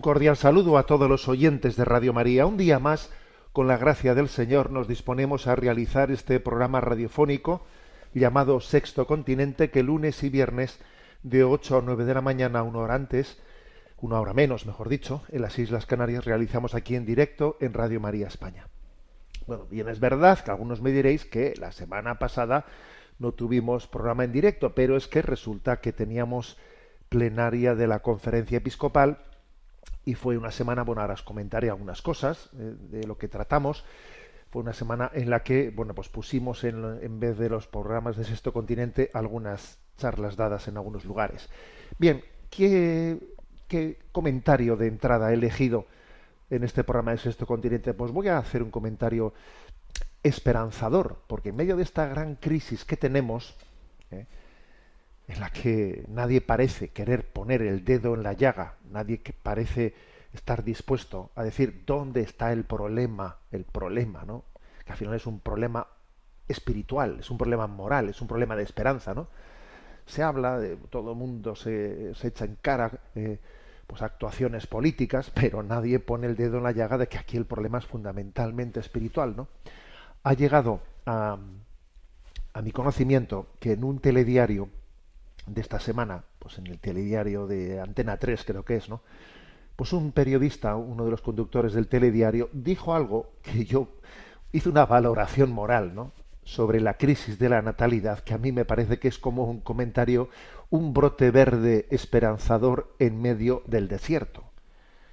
Un cordial saludo a todos los oyentes de Radio María. Un día más, con la gracia del Señor, nos disponemos a realizar este programa radiofónico llamado Sexto Continente, que lunes y viernes de 8 a 9 de la mañana, una hora antes, una hora menos, mejor dicho, en las Islas Canarias realizamos aquí en directo en Radio María España. Bueno, bien es verdad que algunos me diréis que la semana pasada no tuvimos programa en directo, pero es que resulta que teníamos plenaria de la conferencia episcopal y fue una semana, bueno, ahora os comentaré algunas cosas eh, de lo que tratamos. Fue una semana en la que, bueno, pues pusimos en, en vez de los programas de Sexto Continente algunas charlas dadas en algunos lugares. Bien, ¿qué, qué comentario de entrada he elegido en este programa de Sexto Continente? Pues voy a hacer un comentario esperanzador, porque en medio de esta gran crisis que tenemos, ¿eh? En la que nadie parece querer poner el dedo en la llaga, nadie que parece estar dispuesto a decir dónde está el problema, el problema, ¿no? Que al final es un problema espiritual, es un problema moral, es un problema de esperanza, ¿no? Se habla de todo el mundo se, se echa en cara eh, pues actuaciones políticas, pero nadie pone el dedo en la llaga de que aquí el problema es fundamentalmente espiritual, ¿no? Ha llegado a, a mi conocimiento que en un telediario de esta semana, pues en el telediario de Antena 3 creo que es, ¿no? Pues un periodista, uno de los conductores del telediario, dijo algo que yo hice una valoración moral, ¿no? sobre la crisis de la natalidad, que a mí me parece que es como un comentario, un brote verde esperanzador en medio del desierto.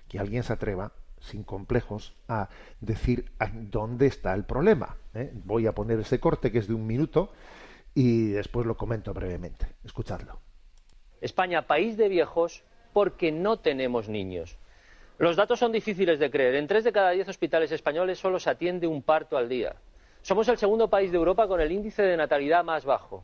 Que alguien se atreva, sin complejos, a decir dónde está el problema. ¿eh? Voy a poner ese corte que es de un minuto y después lo comento brevemente. Escuchadlo. España, país de viejos, porque no tenemos niños. Los datos son difíciles de creer. En tres de cada diez hospitales españoles solo se atiende un parto al día. Somos el segundo país de Europa con el índice de natalidad más bajo.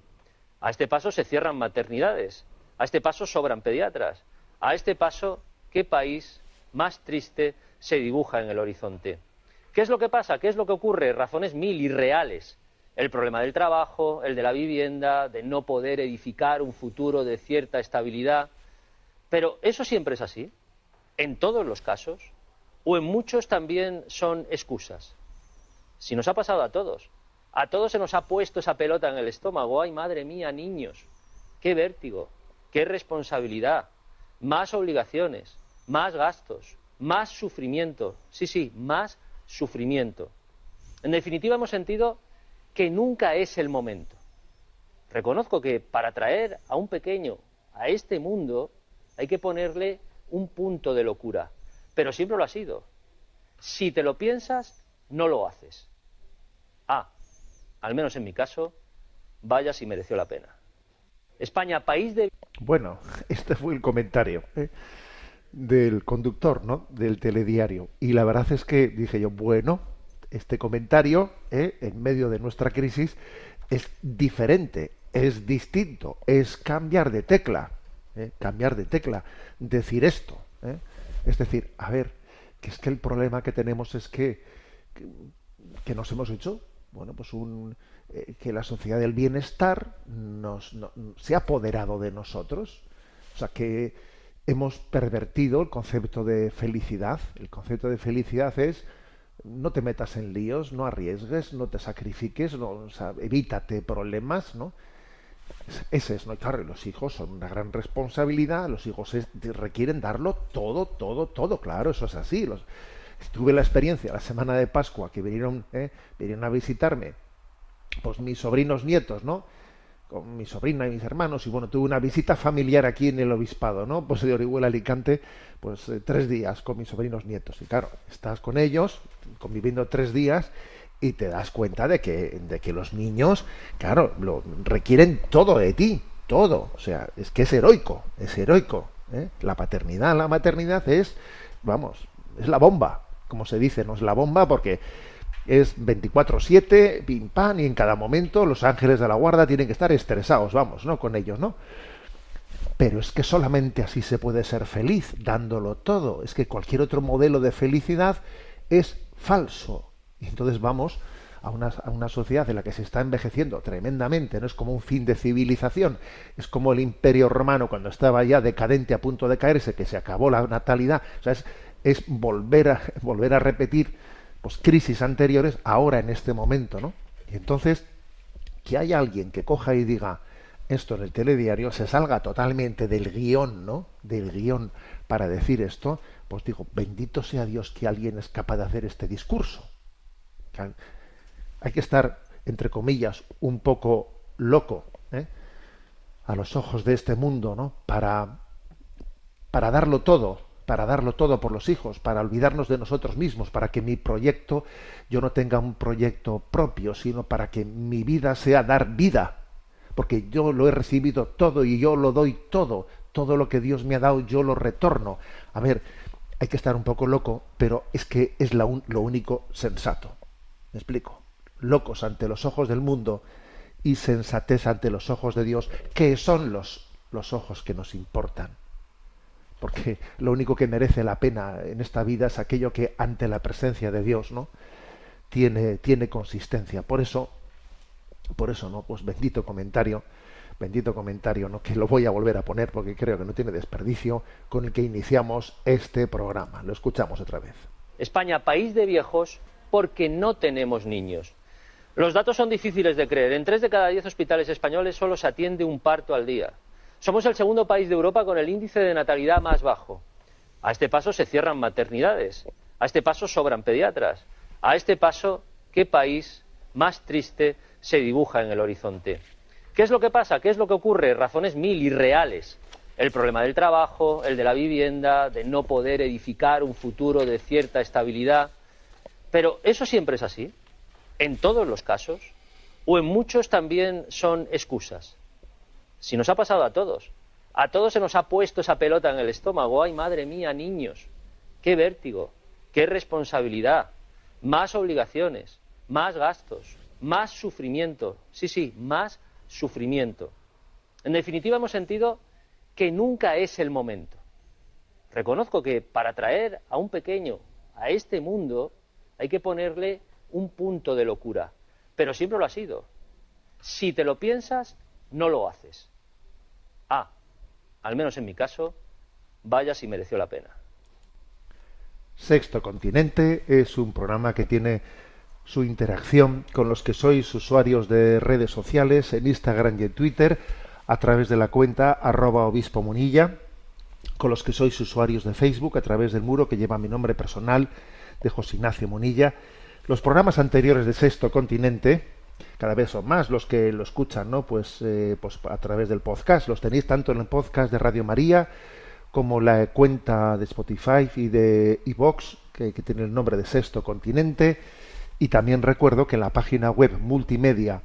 A este paso se cierran maternidades. A este paso sobran pediatras. A este paso, ¿qué país más triste se dibuja en el horizonte? ¿Qué es lo que pasa? ¿Qué es lo que ocurre? Razones mil y reales el problema del trabajo, el de la vivienda, de no poder edificar un futuro de cierta estabilidad. Pero eso siempre es así, en todos los casos, o en muchos también son excusas. Si nos ha pasado a todos, a todos se nos ha puesto esa pelota en el estómago, ay madre mía, niños, qué vértigo, qué responsabilidad, más obligaciones, más gastos, más sufrimiento, sí, sí, más sufrimiento. En definitiva, hemos sentido que nunca es el momento. Reconozco que para traer a un pequeño a este mundo hay que ponerle un punto de locura, pero siempre lo ha sido. Si te lo piensas, no lo haces. Ah, al menos en mi caso, vaya si mereció la pena. España, país de... Bueno, este fue el comentario ¿eh? del conductor, ¿no? Del telediario. Y la verdad es que dije yo, bueno, este comentario, ¿eh? en medio de nuestra crisis, es diferente, es distinto, es cambiar de tecla, ¿eh? cambiar de tecla, decir esto. ¿eh? Es decir, a ver, que es que el problema que tenemos es que, que, nos hemos hecho, bueno, pues un, que la sociedad del bienestar nos, se ha apoderado de nosotros, o sea que hemos pervertido el concepto de felicidad. El concepto de felicidad es no te metas en líos, no arriesgues, no te sacrifiques, no, o evítate problemas, ¿no? Ese es, ¿no? Claro, los hijos son una gran responsabilidad, los hijos requieren darlo todo, todo, todo, claro, eso es así. Los, tuve la experiencia la semana de Pascua que vinieron, ¿eh? vinieron a visitarme, pues mis sobrinos nietos, ¿no? Con mi sobrina y mis hermanos y bueno tuve una visita familiar aquí en el obispado no pues de Orihuela Alicante pues eh, tres días con mis sobrinos nietos y claro estás con ellos conviviendo tres días y te das cuenta de que, de que los niños, claro, lo, requieren todo de ti, todo. O sea, es que es heroico, es heroico. ¿eh? La paternidad, la maternidad es, vamos, es la bomba, como se dice, no es la bomba porque es 24/7, pim pam, y en cada momento los ángeles de la guarda tienen que estar estresados, vamos, ¿no? Con ellos, ¿no? Pero es que solamente así se puede ser feliz, dándolo todo. Es que cualquier otro modelo de felicidad es falso. Y entonces vamos a una, a una, sociedad en la que se está envejeciendo tremendamente, no es como un fin de civilización, es como el imperio romano cuando estaba ya decadente a punto de caerse, que se acabó la natalidad, o sea, es, es volver, a, volver a repetir pues, crisis anteriores ahora en este momento, ¿no? Y entonces, que haya alguien que coja y diga esto en el telediario, se salga totalmente del guion, ¿no? Del guion para decir esto, pues digo, bendito sea Dios que alguien es capaz de hacer este discurso. Hay que estar, entre comillas, un poco loco ¿eh? a los ojos de este mundo, ¿no? Para, para darlo todo, para darlo todo por los hijos, para olvidarnos de nosotros mismos, para que mi proyecto, yo no tenga un proyecto propio, sino para que mi vida sea dar vida, porque yo lo he recibido todo y yo lo doy todo, todo lo que Dios me ha dado yo lo retorno. A ver, hay que estar un poco loco, pero es que es la un, lo único sensato. ¿Me explico? Locos ante los ojos del mundo y sensatez ante los ojos de Dios, que son los, los ojos que nos importan. Porque lo único que merece la pena en esta vida es aquello que ante la presencia de Dios, ¿no? Tiene, tiene consistencia. Por eso, por eso, ¿no? Pues bendito comentario bendito comentario, ¿no? que lo voy a volver a poner porque creo que no tiene desperdicio, con el que iniciamos este programa. Lo escuchamos otra vez. España, país de viejos, porque no tenemos niños. Los datos son difíciles de creer. En tres de cada diez hospitales españoles solo se atiende un parto al día. Somos el segundo país de Europa con el índice de natalidad más bajo. A este paso se cierran maternidades. A este paso sobran pediatras. A este paso, ¿qué país más triste se dibuja en el horizonte? ¿Qué es lo que pasa? ¿Qué es lo que ocurre? Razones mil y reales. El problema del trabajo, el de la vivienda, de no poder edificar un futuro de cierta estabilidad. Pero eso siempre es así, en todos los casos, o en muchos también son excusas. Si nos ha pasado a todos, a todos se nos ha puesto esa pelota en el estómago. ¡Ay, madre mía, niños! ¡Qué vértigo! ¡Qué responsabilidad! Más obligaciones, más gastos, más sufrimiento. Sí, sí, más sufrimiento. En definitiva, hemos sentido que nunca es el momento. Reconozco que para traer a un pequeño a este mundo hay que ponerle un punto de locura, pero siempre lo ha sido. Si te lo piensas, no lo haces. Al menos en mi caso, vaya si mereció la pena. Sexto Continente es un programa que tiene su interacción con los que sois usuarios de redes sociales en Instagram y en Twitter a través de la cuenta arroba obispo munilla, con los que sois usuarios de Facebook a través del muro que lleva mi nombre personal de José Ignacio Munilla. Los programas anteriores de Sexto Continente, cada vez son más los que lo escuchan, ¿no? Pues, eh, pues a través del podcast. Los tenéis tanto en el podcast de Radio María como la cuenta de Spotify y de iVox, que, tiene el nombre de Sexto Continente y también recuerdo que en la página web multimedia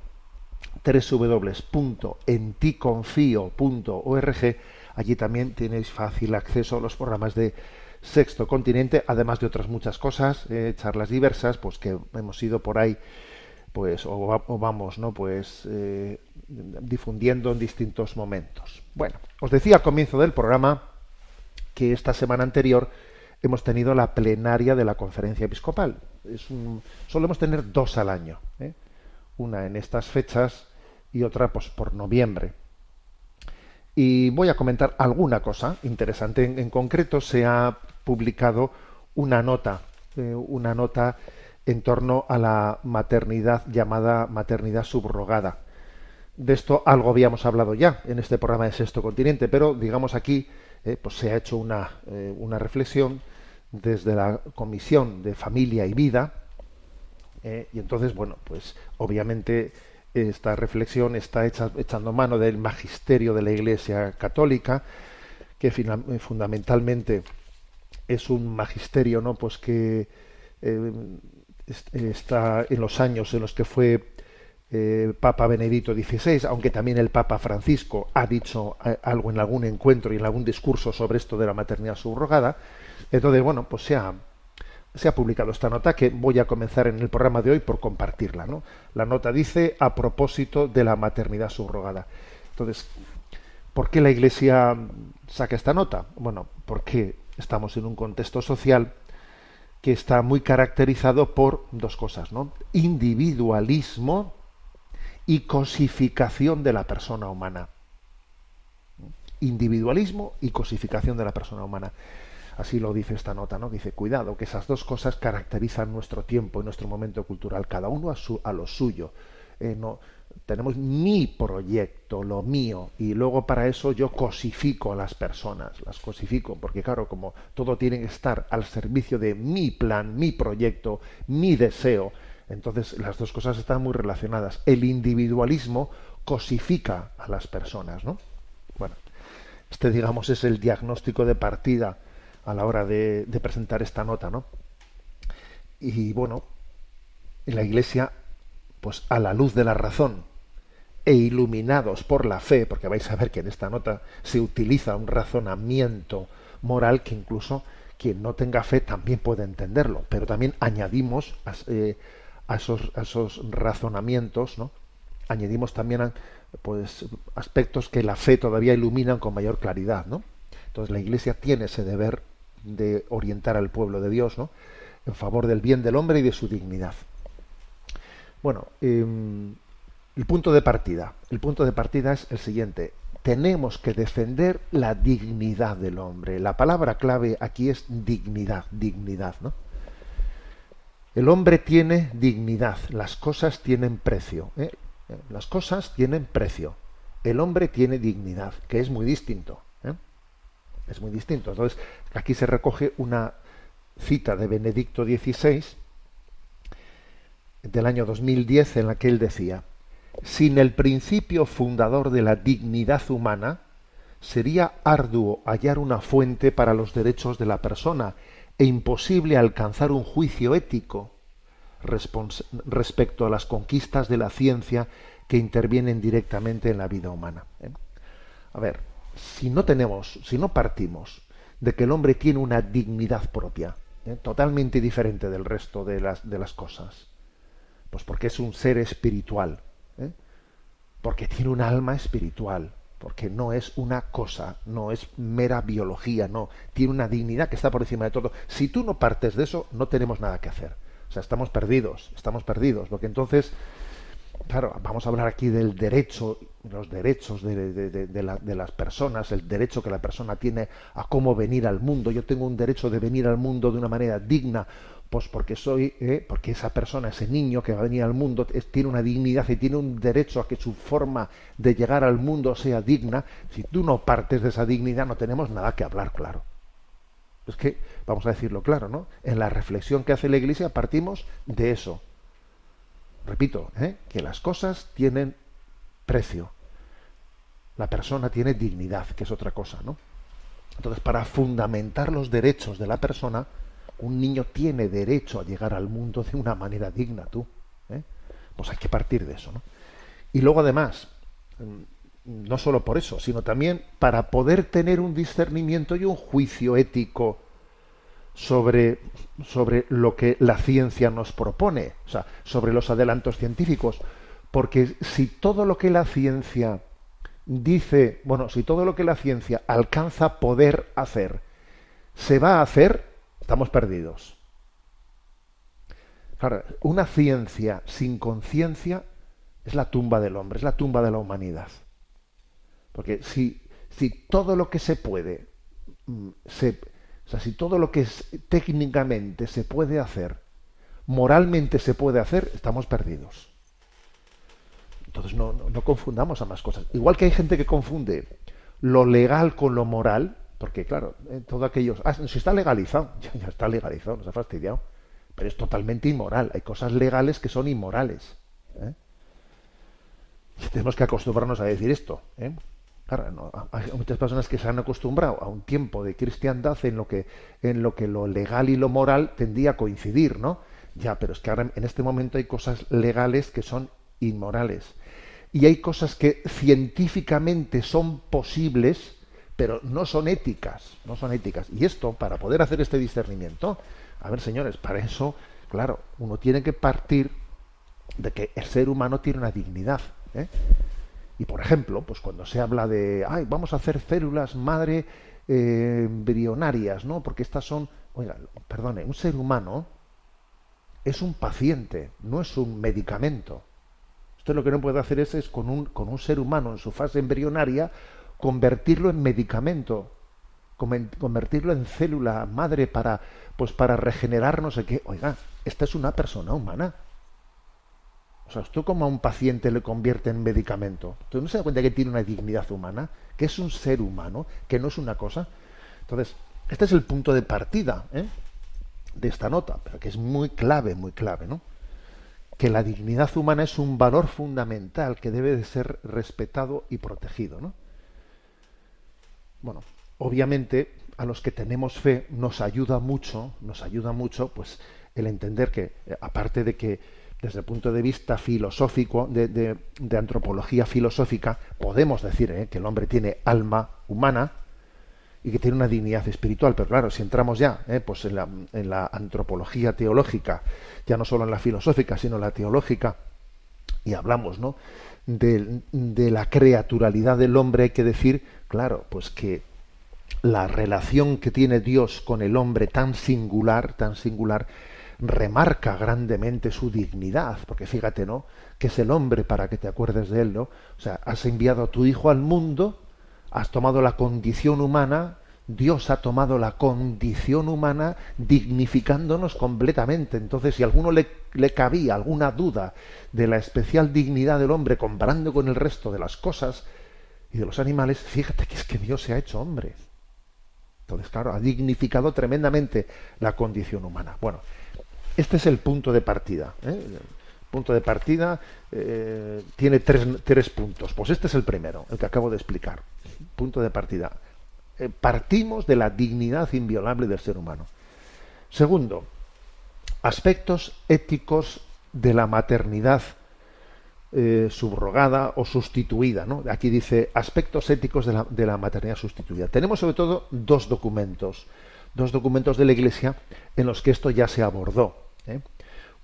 www.enticonfio.org allí también tenéis fácil acceso a los programas de Sexto Continente, además de otras muchas cosas, eh, charlas diversas, pues que hemos ido por ahí, pues o, vamos, no, pues eh, difundiendo en distintos momentos. Bueno, os decía al comienzo del programa que esta semana anterior hemos tenido la plenaria de la conferencia episcopal es un, solemos tener dos al año, ¿eh? una en estas fechas y otra pues, por noviembre. Y voy a comentar alguna cosa interesante. En, concreto se ha publicado una nota, eh, una nota en torno a la maternidad llamada maternidad subrogada. De esto algo habíamos hablado ya en este programa de Sexto Continente, pero digamos aquí eh, pues se ha hecho una, una reflexión desde la Comisión de Familia y Vida. Eh, y entonces, bueno, pues obviamente esta reflexión está hecha, echando mano del magisterio de la Iglesia Católica, que eh, fundamentalmente es un magisterio, ¿no? Pues que eh, está en los años en los que fue eh, Papa Benedicto XVI, aunque también el Papa Francisco ha dicho eh, algo en algún encuentro y en algún discurso sobre esto de la maternidad subrogada. Entonces, bueno, pues se ha, se ha publicado esta nota que voy a comenzar en el programa de hoy por compartirla. ¿no? La nota dice a propósito de la maternidad subrogada. Entonces, ¿por qué la Iglesia saca esta nota? Bueno, porque estamos en un contexto social que está muy caracterizado por dos cosas, ¿no? Individualismo y cosificación de la persona humana. Individualismo y cosificación de la persona humana. Así lo dice esta nota, ¿no? Dice, cuidado, que esas dos cosas caracterizan nuestro tiempo y nuestro momento cultural, cada uno a, su, a lo suyo. Eh, no, tenemos mi proyecto, lo mío, y luego para eso yo cosifico a las personas, las cosifico, porque claro, como todo tiene que estar al servicio de mi plan, mi proyecto, mi deseo, entonces las dos cosas están muy relacionadas. El individualismo cosifica a las personas, ¿no? Bueno, este digamos es el diagnóstico de partida a la hora de, presentar esta nota, ¿no? Y bueno, en la Iglesia pues a la luz de la razón e iluminados por la fe, porque vais a ver que en esta nota se utiliza un razonamiento moral que incluso quien no tenga fe también puede entenderlo, pero también añadimos a, eh, esos, esos, razonamientos, ¿no? añadimos también pues, aspectos que la fe todavía iluminan con mayor claridad. ¿no? Entonces la Iglesia tiene ese deber de orientar al pueblo de Dios ¿no? en favor del bien del hombre y de su dignidad. Bueno, em, el punto de partida. El punto de partida es el siguiente. Tenemos que defender la dignidad del hombre. La palabra clave aquí es dignidad, dignidad, ¿no? El hombre tiene dignidad, las cosas tienen precio. ¿eh? Las cosas tienen precio. El hombre tiene dignidad, que es muy distinto. ¿eh? Es muy distinto. Entonces, aquí se recoge una cita de Benedicto XVI, del año 2010 en la que él decía, sin el principio fundador de la dignidad humana, sería arduo hallar una fuente para los derechos de la persona e imposible alcanzar un juicio ético respecto a las conquistas de la ciencia que intervienen directamente en la vida humana. ¿eh? A ver, si no tenemos, si no partimos de que el hombre tiene una dignidad propia, ¿eh? totalmente diferente del resto de las, cosas, pues porque es un ser espiritual. Porque tiene un alma espiritual, porque no es una cosa, no es mera biología, no, tiene una dignidad que está por encima de todo. Si tú no partes de eso, no tenemos nada que hacer. O sea, estamos perdidos, estamos perdidos, porque entonces, claro, vamos a hablar aquí del derecho, los derechos de, de, las personas, el derecho que la persona tiene a cómo venir al mundo. Yo tengo un derecho de venir al mundo de una manera digna, pues porque soy, eh, porque esa persona, ese niño que va a venir al mundo, tiene una dignidad y tiene un derecho a que su forma de llegar al mundo sea digna. Si tú no partes de esa dignidad, no tenemos nada que hablar, claro. Es que, vamos a decirlo claro, ¿no? En la reflexión que hace la Iglesia partimos de eso. Repito, ¿eh? que las cosas tienen precio. La persona tiene dignidad, que es otra cosa, ¿no? Entonces, para fundamentar los derechos de la persona, un niño tiene derecho a llegar al mundo de una manera digna, tú. ¿eh? Pues hay que partir de eso, ¿no? Y luego además, mm, no solo por eso, sino también para poder tener un discernimiento y un juicio ético sobre, sobre lo que la ciencia nos propone, o sea, sobre los adelantos científicos. Porque si todo lo que la ciencia dice, bueno, si todo lo que la ciencia alcanza poder hacer, se va a hacer, estamos perdidos. Claro, una ciencia sin conciencia es la tumba del hombre, es la tumba de la humanidad. Porque si, si todo lo que se puede, mm, se, o sea, si todo lo que es, técnicamente se puede hacer, moralmente se puede hacer, estamos perdidos. Entonces no, no, no confundamos ambas cosas. Igual que hay gente que confunde lo legal con lo moral, porque, claro, eh, todo aquello. Ah, si está legalizado, ya, está legalizado, nos ha fastidiado. Pero es totalmente inmoral. Hay cosas legales que son inmorales. ¿eh? tenemos que acostumbrarnos a decir esto. ¿eh? Claro, hay muchas personas que se han acostumbrado a un tiempo de cristiandad en lo que, en lo que lo legal y lo moral tendía a coincidir, ¿no? Ya, pero es que ahora en este momento hay cosas legales que son inmorales. Y hay cosas que científicamente son posibles, pero no son éticas, no son éticas. Y esto, para poder hacer este discernimiento, a ver, señores, para eso, claro, uno tiene que partir de que el ser humano tiene una dignidad. ¿eh? Y por ejemplo, pues cuando se habla de, ay, vamos a hacer células madre eh, embrionarias, ¿no? Porque estas son, oiga, perdone, un ser humano es un paciente, no es un medicamento. Usted lo que no puede hacer es, es con, un, con un ser humano en su fase embrionaria convertirlo en medicamento, convertirlo en célula madre para, pues para regenerar no sé qué. Oiga, esta es una persona humana. O sea, ¿usted como a un paciente le convierte en medicamento? ¿Usted no se da cuenta que tiene una dignidad humana? Que es un ser humano, que no es una cosa. Entonces, este es el punto de partida ¿eh? de esta nota, pero que es muy clave, muy clave, ¿no? Que la dignidad humana es un valor fundamental que debe de ser respetado y protegido, ¿no? Bueno, obviamente a los que tenemos fe nos ayuda mucho, nos ayuda mucho, pues el entender que, eh, aparte de que desde el punto de vista filosófico, de, antropología filosófica, podemos decir eh, que el hombre tiene alma humana y que tiene una dignidad espiritual. Pero claro, si entramos ya eh, pues en la, en la antropología teológica, ya no solo en la filosófica, sino en la teológica, y hablamos ¿no? de, de la creaturalidad del hombre, hay que decir, claro, pues que la relación que tiene Dios con el hombre tan singular, tan singular, remarca grandemente su dignidad, porque fíjate, ¿no? Que es el hombre para que te acuerdes de él, ¿no? O sea, has enviado a tu hijo al mundo, has tomado la condición humana, Dios ha tomado la condición humana dignificándonos completamente. Entonces, si a alguno le, le, cabía alguna duda de la especial dignidad del hombre comparando con el resto de las cosas y de los animales, fíjate que es que Dios se ha hecho hombre. Entonces, claro, ha dignificado tremendamente la condición humana. Bueno, este es el punto de partida. ¿eh? Punto de partida eh, tiene tres, tres, puntos. Pues este es el primero, el que acabo de explicar. Punto de partida. Eh, partimos de la dignidad inviolable del ser humano. Segundo, aspectos éticos de la maternidad subrogada o sustituida. ¿no? Aquí dice aspectos éticos de la, maternidad sustituida. Tenemos sobre todo dos documentos, dos documentos de la Iglesia en los que esto ya se abordó. ¿eh?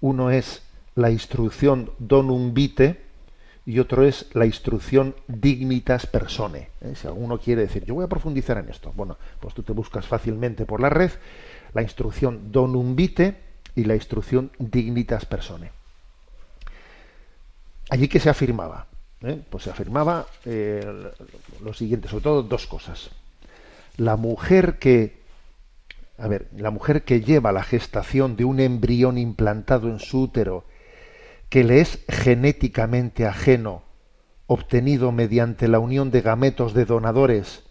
Uno es la instrucción donum vitae y otro es la instrucción dignitas persone. ¿eh? Si alguno quiere decir, yo voy a profundizar en esto, bueno, pues tú te buscas fácilmente por la red la instrucción donum vitae y la instrucción dignitas persone. Allí que se afirmaba, ¿eh? pues se afirmaba lo siguiente, sobre todo dos cosas. La mujer que a ver, la mujer que lleva la gestación de un embrión implantado en su útero, que le es genéticamente ajeno, obtenido mediante la unión de gametos de donadores,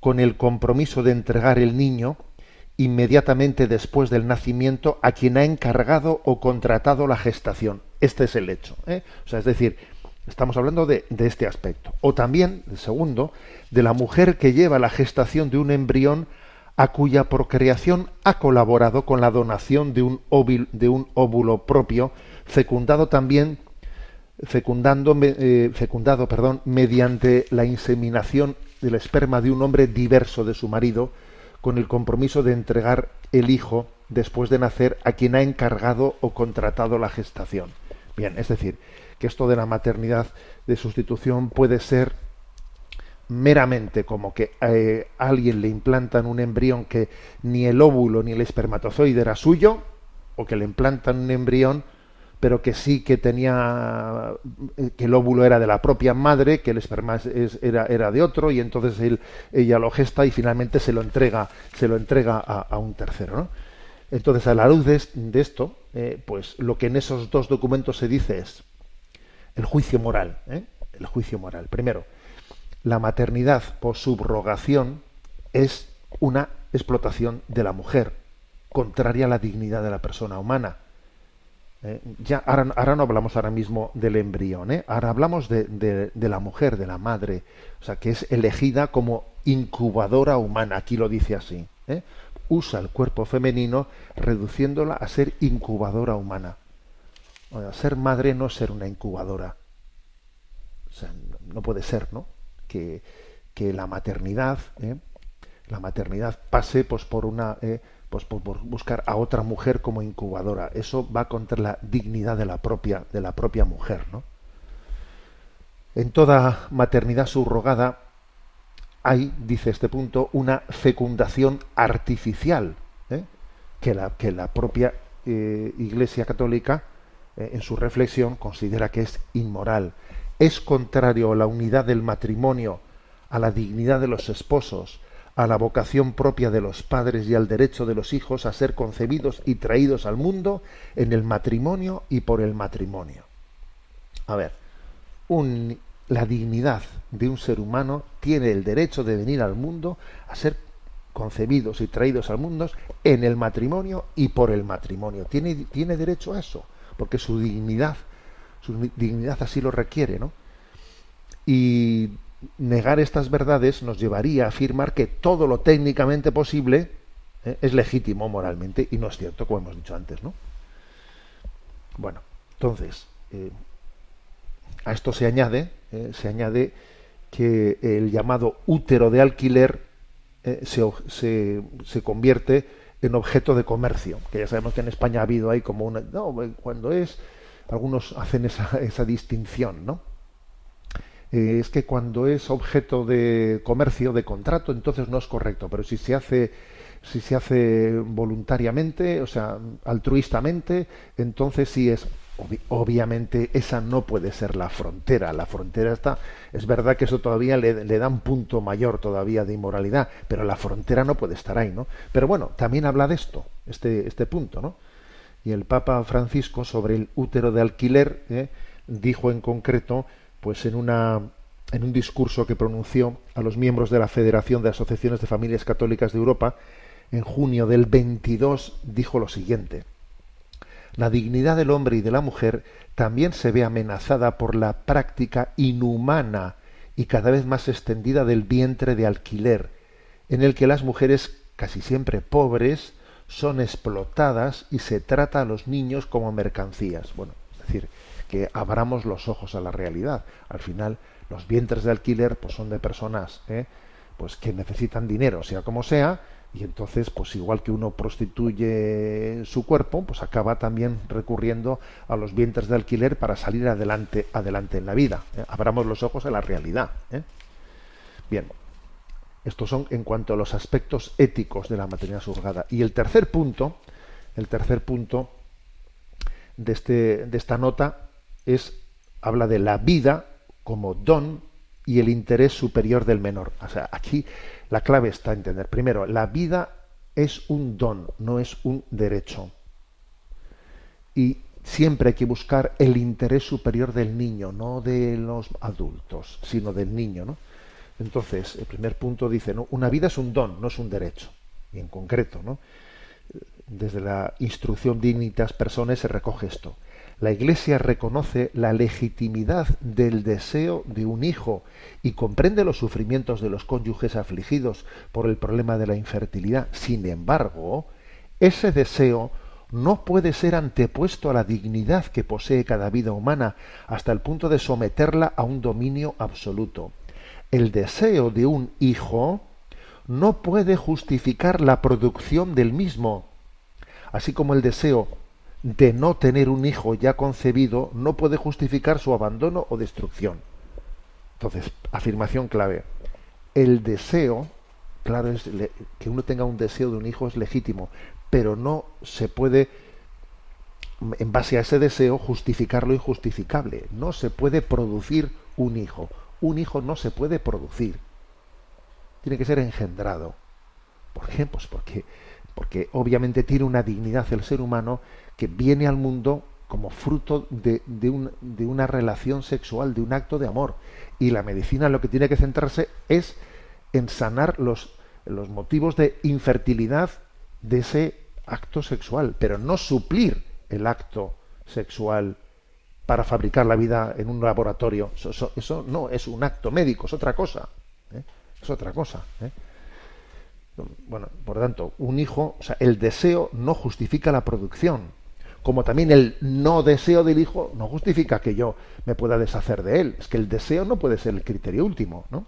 con el compromiso de entregar el niño inmediatamente después del nacimiento a quien ha encargado o contratado la gestación. Este es el hecho. ¿eh? O sea, es decir, estamos hablando de, este aspecto. O también, el segundo, de la mujer que lleva la gestación de un embrión a cuya procreación ha colaborado con la donación de un, de un óvulo propio, fecundado también fecundando, eh, fecundado perdón, mediante la inseminación del esperma de un hombre diverso de su marido, con el compromiso de entregar el hijo después de nacer a quien ha encargado o contratado la gestación. Bien, es decir, que esto de la maternidad de sustitución puede ser meramente como que eh, a alguien le implantan un embrión que ni el óvulo ni el espermatozoide era suyo, o que le implantan un embrión pero que sí que tenía eh, que el óvulo era de la propia madre, que el esperma era, era, de otro y entonces él, ella lo gesta y finalmente se lo entrega se lo entrega a, un tercero, ¿no? Entonces a la luz de, esto, eh, pues lo que en esos dos documentos se dice es el juicio moral, el juicio moral. Primero, la maternidad por subrogación es una explotación de la mujer, contraria a la dignidad de la persona humana. Eh, ya, ahora, no hablamos ahora mismo del embrión, ¿eh? ahora hablamos de, la mujer, de la madre, o sea, que es elegida como incubadora humana, aquí lo dice así. ¿eh? Usa el cuerpo femenino reduciéndola a ser incubadora humana. ser madre no es ser una incubadora. no puede ser, ¿no? Que, la maternidad, ¿eh? la maternidad pase pues por una eh, pues por, buscar a otra mujer como incubadora. Eso va contra la dignidad de la propia, de la propia mujer, ¿no? En toda maternidad subrogada hay, dice este punto, una fecundación artificial, ¿eh? que, la, que, la, propia eh, Iglesia Católica, eh, en su reflexión, considera que es inmoral. Es contrario a la unidad del matrimonio, a la dignidad de los esposos, a la vocación propia de los padres y al derecho de los hijos a ser concebidos y traídos al mundo en el matrimonio y por el matrimonio. A ver, un la dignidad de un ser humano tiene el derecho de venir al mundo a ser concebidos y traídos al mundo en el matrimonio y por el matrimonio. Tiene, tiene derecho a eso, porque su dignidad, su dignidad así lo requiere, ¿no? Y negar estas verdades nos llevaría a afirmar que todo lo técnicamente posible ¿eh? es legítimo moralmente y no es cierto, como hemos dicho antes, ¿no? Bueno, entonces, eh, a esto se añade, eh, se añade que el llamado útero de alquiler eh, se, se, convierte en objeto de comercio, que ya sabemos que en España ha habido ahí como una... No, cuando es... Algunos hacen esa, esa distinción, ¿no? Eh, es que cuando es objeto de comercio, de contrato, entonces no es correcto, pero si se hace si se hace voluntariamente, o sea, altruistamente, entonces sí es obviamente esa no puede ser la frontera. La frontera está, es verdad que eso todavía le, da un punto mayor todavía de inmoralidad, pero la frontera no puede estar ahí, ¿no? Pero bueno, también habla de esto, este, este punto, ¿no? Y el Papa Francisco sobre el útero de alquiler ¿eh? dijo en concreto, pues en una en un discurso que pronunció a los miembros de la Federación de Asociaciones de Familias Católicas de Europa en junio del 22 dijo lo siguiente: la dignidad del hombre y de la mujer también se ve amenazada por la práctica inhumana y cada vez más extendida del vientre de alquiler, en el que las mujeres, casi siempre pobres, son explotadas y se trata a los niños como mercancías. Bueno, es decir, que abramos los ojos a la realidad. Al final, los vientres de alquiler pues son de personas ¿eh? pues que necesitan dinero, sea como sea, y entonces pues igual que uno prostituye su cuerpo pues acaba también recurriendo a los vientres de alquiler para salir adelante adelante en la vida ¿eh? abramos los ojos a la realidad ¿eh? bien estos son en cuanto a los aspectos éticos de la maternidad surgada y el tercer punto el tercer punto de este de esta nota es habla de la vida como don y el interés superior del menor o sea aquí la clave está en entender, primero, la vida es un don, no es un derecho. Y siempre hay que buscar el interés superior del niño, no de los adultos, sino del niño. ¿no? Entonces, el primer punto dice, ¿no? una vida es un don, no es un derecho. Y en concreto, ¿no? desde la instrucción dignitas personas se recoge esto la Iglesia reconoce la legitimidad del deseo de un hijo y comprende los sufrimientos de los cónyuges afligidos por el problema de la infertilidad. Sin embargo, ese deseo no puede ser antepuesto a la dignidad que posee cada vida humana hasta el punto de someterla a un dominio absoluto. El deseo de un hijo no puede justificar la producción del mismo, así como el deseo de no tener un hijo ya concebido no puede justificar su abandono o destrucción. Entonces, afirmación clave. El deseo, claro, es que uno tenga un deseo de un hijo es legítimo, pero no se puede, en base a ese deseo, justificar lo injustificable. No se puede producir un hijo. Un hijo no se puede producir. Tiene que ser engendrado. ¿Por qué? Pues porque, porque obviamente tiene una dignidad el ser humano que viene al mundo como fruto de, de, una relación sexual, de un acto de amor. Y la medicina lo que tiene que centrarse es en sanar los, los motivos de infertilidad de ese acto sexual, pero no suplir el acto sexual para fabricar la vida en un laboratorio. Eso, no es un acto médico, es otra cosa. ¿eh? Es otra cosa. ¿eh? Bueno, por tanto, un hijo, o sea, el deseo no justifica la producción, como también el no deseo del hijo no justifica que yo me pueda deshacer de él. Es que el deseo no puede ser el criterio último, ¿no?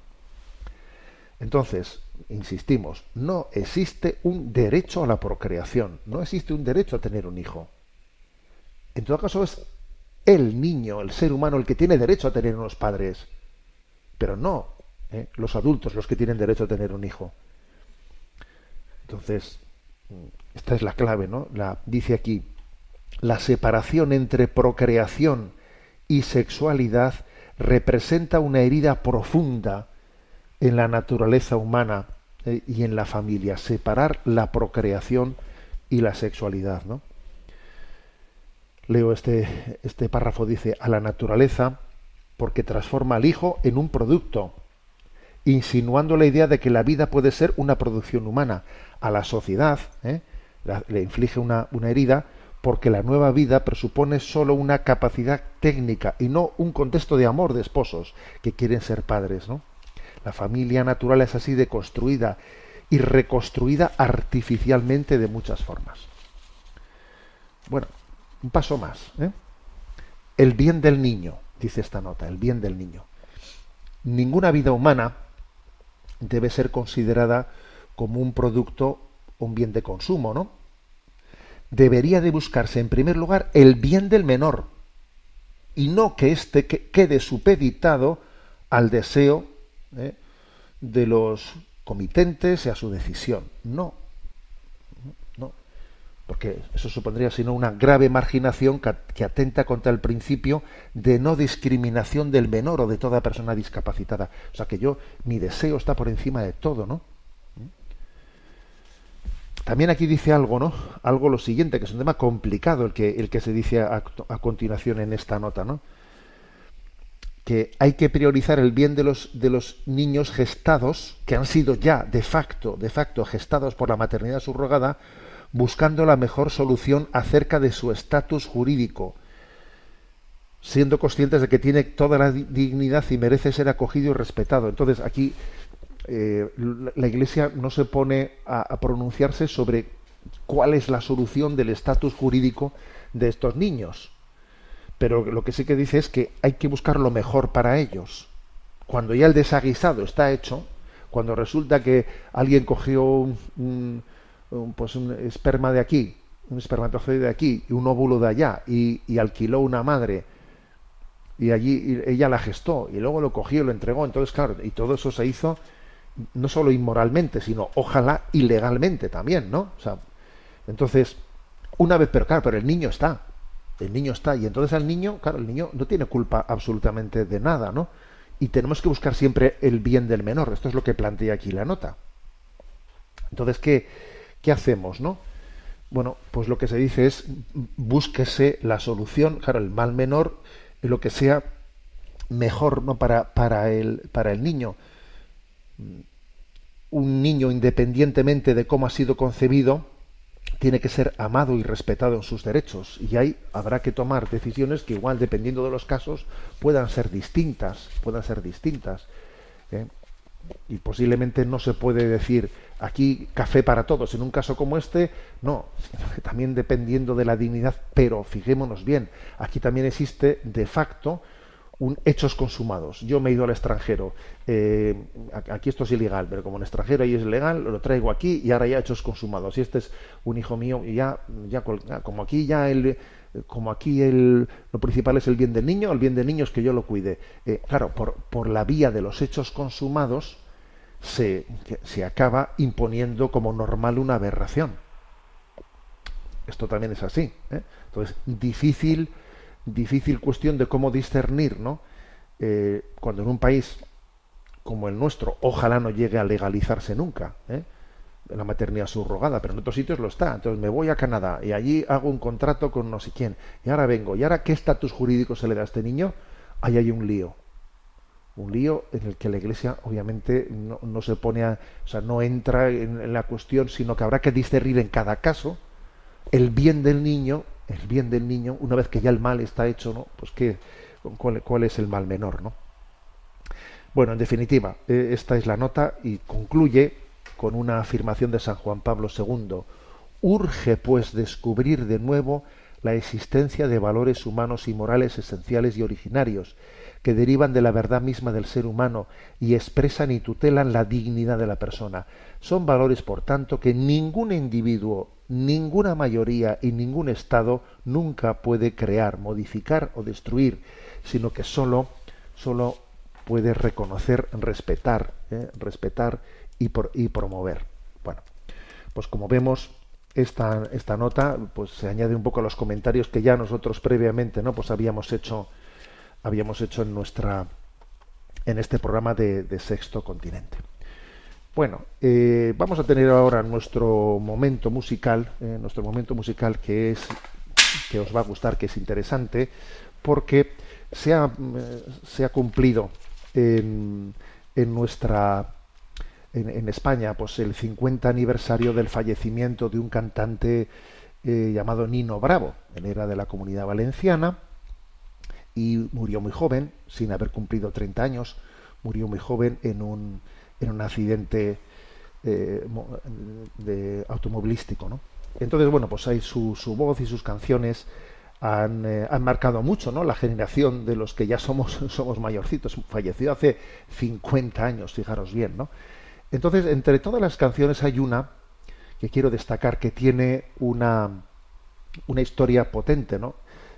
Entonces, insistimos, no existe un derecho a la procreación, no existe un derecho a tener un hijo. En todo caso es el niño, el ser humano, el que tiene derecho a tener unos padres, pero no ¿eh? los adultos los que tienen derecho a tener un hijo. Entonces, esta es la clave, ¿no? La, dice aquí, la separación entre procreación y sexualidad representa una herida profunda en la naturaleza humana eh, y en la familia, separar la procreación y la sexualidad, ¿no? Leo este, este párrafo, dice, a la naturaleza porque transforma al hijo en un producto, insinuando la idea de que la vida puede ser una producción humana. A la sociedad ¿eh? le inflige una, herida porque la nueva vida presupone solo una capacidad técnica y no un contexto de amor de esposos que quieren ser padres, ¿no? La familia natural es así de construida y reconstruida artificialmente de muchas formas. Bueno, un paso más. ¿eh? El bien del niño, dice esta nota, el bien del niño. Ninguna vida humana debe ser considerada como un producto, un bien de consumo, ¿no? Debería de buscarse en primer lugar el bien del menor y no que éste quede supeditado al deseo ¿eh? de los comitentes y a su decisión. No, no, porque eso supondría sino una grave marginación que, atenta contra el principio de no discriminación del menor o de toda persona discapacitada. O sea que yo, mi deseo está por encima de todo, ¿no? También aquí dice algo, ¿no? Algo lo siguiente, que es un tema complicado el que, el que se dice a, continuación en esta nota, ¿no? que hay que priorizar el bien de los, de los niños gestados, que han sido ya de facto, de facto gestados por la maternidad subrogada, buscando la mejor solución acerca de su estatus jurídico, siendo conscientes de que tiene toda la dignidad y merece ser acogido y respetado. Entonces, aquí eh, la Iglesia no se pone a pronunciarse sobre cuál es la solución del estatus jurídico de estos niños pero lo que sí que dice es que hay que buscar lo mejor para ellos. Cuando ya el desaguisado está hecho, cuando resulta que alguien cogió un, pues un esperma de aquí, un espermatozoide de aquí y un óvulo de allá y, alquiló una madre y allí ella la gestó y luego lo cogió y lo entregó, entonces claro, y todo eso se hizo no solo inmoralmente, sino ojalá ilegalmente también, ¿no? O sea, entonces, una vez, pero claro, pero el niño está, el niño está y entonces al niño, claro, el niño no tiene culpa absolutamente de nada, ¿no? Y tenemos que buscar siempre el bien del menor. Esto es lo que plantea aquí la nota. Entonces, ¿qué, qué hacemos, no? Bueno, pues lo que se dice es búsquese la solución, claro, el mal menor, lo que sea mejor ¿no? para, para, el, para el niño. Un niño, independientemente de cómo ha sido concebido, tiene que ser amado y respetado en sus derechos y ahí habrá que tomar decisiones que igual dependiendo de los casos puedan ser distintas puedan ser distintas ¿eh? y posiblemente no se puede decir aquí café para todos en un caso como este no también dependiendo de la dignidad pero fijémonos bien aquí también existe de facto un hechos consumados. Yo me he ido al extranjero. Eh, aquí esto es ilegal, pero como en extranjero ahí es legal, lo traigo aquí y ahora ya hechos consumados. Y este es un hijo mío y ya, ya como aquí ya el, como aquí el, lo principal es el bien del niño, el bien del niño es que yo lo cuide. Eh, claro, por, por la vía de los hechos consumados se, se acaba imponiendo como normal una aberración. Esto también es así. ¿eh? Entonces, difícil difícil cuestión de cómo discernir, ¿no? Eh, cuando en un país como el nuestro, ojalá no llegue a legalizarse nunca, ¿eh? la maternidad subrogada, pero en otros sitios lo está. Entonces me voy a Canadá y allí hago un contrato con no sé quién, y ahora vengo, y ahora qué estatus jurídico se le da a este niño, ahí hay un lío. Un lío en el que la Iglesia obviamente no, se pone a, o sea, no entra en la cuestión, sino que habrá que discernir en cada caso el bien del niño el bien del niño, una vez que ya el mal está hecho, ¿no? Pues qué, cuál, es el mal menor, ¿no? Bueno, en definitiva, eh, esta es la nota y concluye con una afirmación de San Juan Pablo II. Urge, pues, descubrir de nuevo la existencia de valores humanos y morales esenciales y originarios, que derivan de la verdad misma del ser humano y expresan y tutelan la dignidad de la persona. Son valores, por tanto, que ningún individuo, ninguna mayoría y ningún Estado nunca puede crear, modificar o destruir, sino que sólo, solo puede reconocer, respetar, ¿eh? respetar y, y promover. Bueno, pues como vemos, esta, esta nota pues se añade un poco a los comentarios que ya nosotros previamente no pues habíamos hecho habíamos hecho en nuestra en este programa de, Sexto Continente. Bueno, eh, vamos a tener ahora nuestro momento musical, eh, nuestro momento musical que es que os va a gustar, que es interesante, porque se ha, eh, se ha cumplido en, en nuestra en, España pues el 50 aniversario del fallecimiento de un cantante llamado Nino Bravo. Él era de la comunidad valenciana y murió muy joven, sin haber cumplido 30 años, murió muy joven en un, en un accidente eh, de automovilístico. ¿no? Entonces, bueno, pues ahí su, su voz y sus canciones han, eh, han, marcado mucho ¿no? la generación de los que ya somos, somos mayorcitos. Falleció hace 50 años, fijaros bien. ¿no? Entonces, entre todas las canciones hay una que quiero destacar que tiene una, una historia potente, ¿no?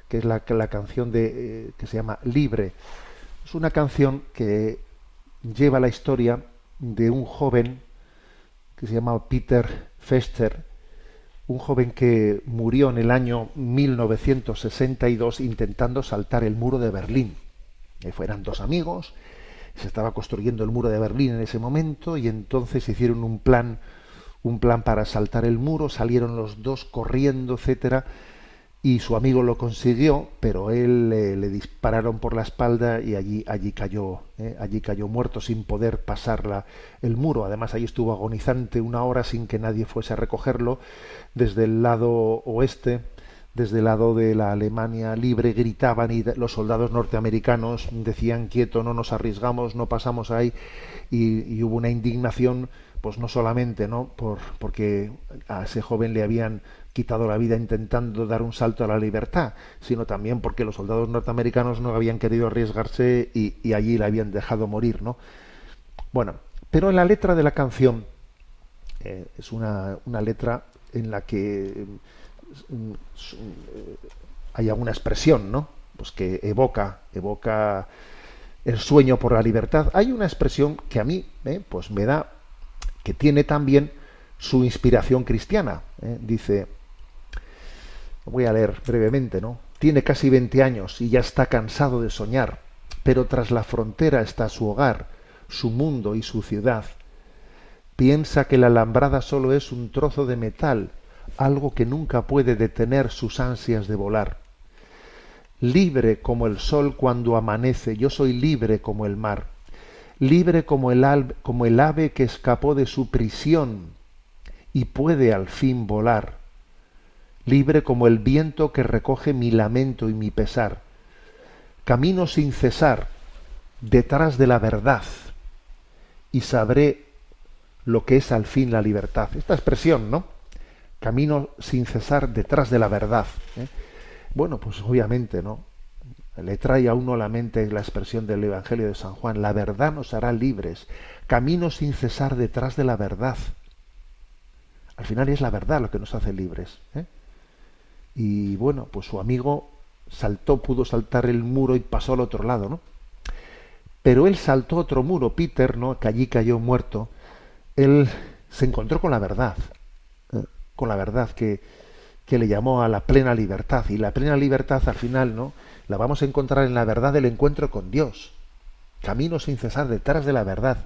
que es la, la canción de, eh, que se llama Libre. Es una canción que lleva la historia de un joven que se llama Peter Fester, un joven que murió en el año 1962 intentando saltar el muro de Berlín. Fueran dos amigos, se estaba construyendo el muro de Berlín en ese momento y entonces hicieron un plan, un plan para saltar el muro, salieron los dos corriendo, etcétera y su amigo lo consiguió, pero él le dispararon por la espalda y allí allí cayó, ¿eh? allí cayó muerto sin poder pasar el muro. Además allí estuvo agonizante una hora sin que nadie fuese a recogerlo desde el lado oeste. Desde el lado de la Alemania libre gritaban y los soldados norteamericanos decían quieto, no nos arriesgamos, no pasamos ahí y, y hubo una indignación pues no solamente no por porque a ese joven le habían quitado la vida intentando dar un salto a la libertad, sino también porque los soldados norteamericanos no habían querido arriesgarse y, allí la habían dejado morir, ¿no? Bueno, pero en la letra de la canción eh, es una, una, letra en la que mm, hay alguna expresión, ¿no? Pues que evoca, evoca el sueño por la libertad. Hay una expresión que a mí, eh, pues me da, que tiene también su inspiración cristiana. ¿eh? Dice, voy a leer brevemente, ¿no? Tiene casi 20 años y ya está cansado de soñar, pero tras la frontera está su hogar, su mundo y su ciudad. Piensa que la alambrada solo es un trozo de metal, algo que nunca puede detener sus ansias de volar. Libre como el sol cuando amanece, yo soy libre como el mar, libre como el, como el ave que escapó de su prisión y puede al fin volar libre como el viento que recoge mi lamento y mi pesar. Camino sin cesar detrás de la verdad y sabré lo que es al fin la libertad. Esta expresión, ¿no? Camino sin cesar detrás de la verdad. ¿eh? Bueno, pues obviamente, ¿no? Le trae a uno a la mente la expresión del Evangelio de San Juan, la verdad nos hará libres, camino sin cesar detrás de la verdad. Al final es la verdad lo que nos hace libres. ¿eh? Y bueno, pues su amigo saltó, pudo saltar el muro y pasó al otro lado, ¿no? Pero él saltó otro muro, Peter, ¿no? Que allí cayó muerto. Él se encontró con la verdad, ¿eh? con la verdad que, que le llamó a la plena libertad. Y la plena libertad al final, ¿no? La vamos a encontrar en la verdad del encuentro con Dios. Camino sin cesar detrás de la verdad.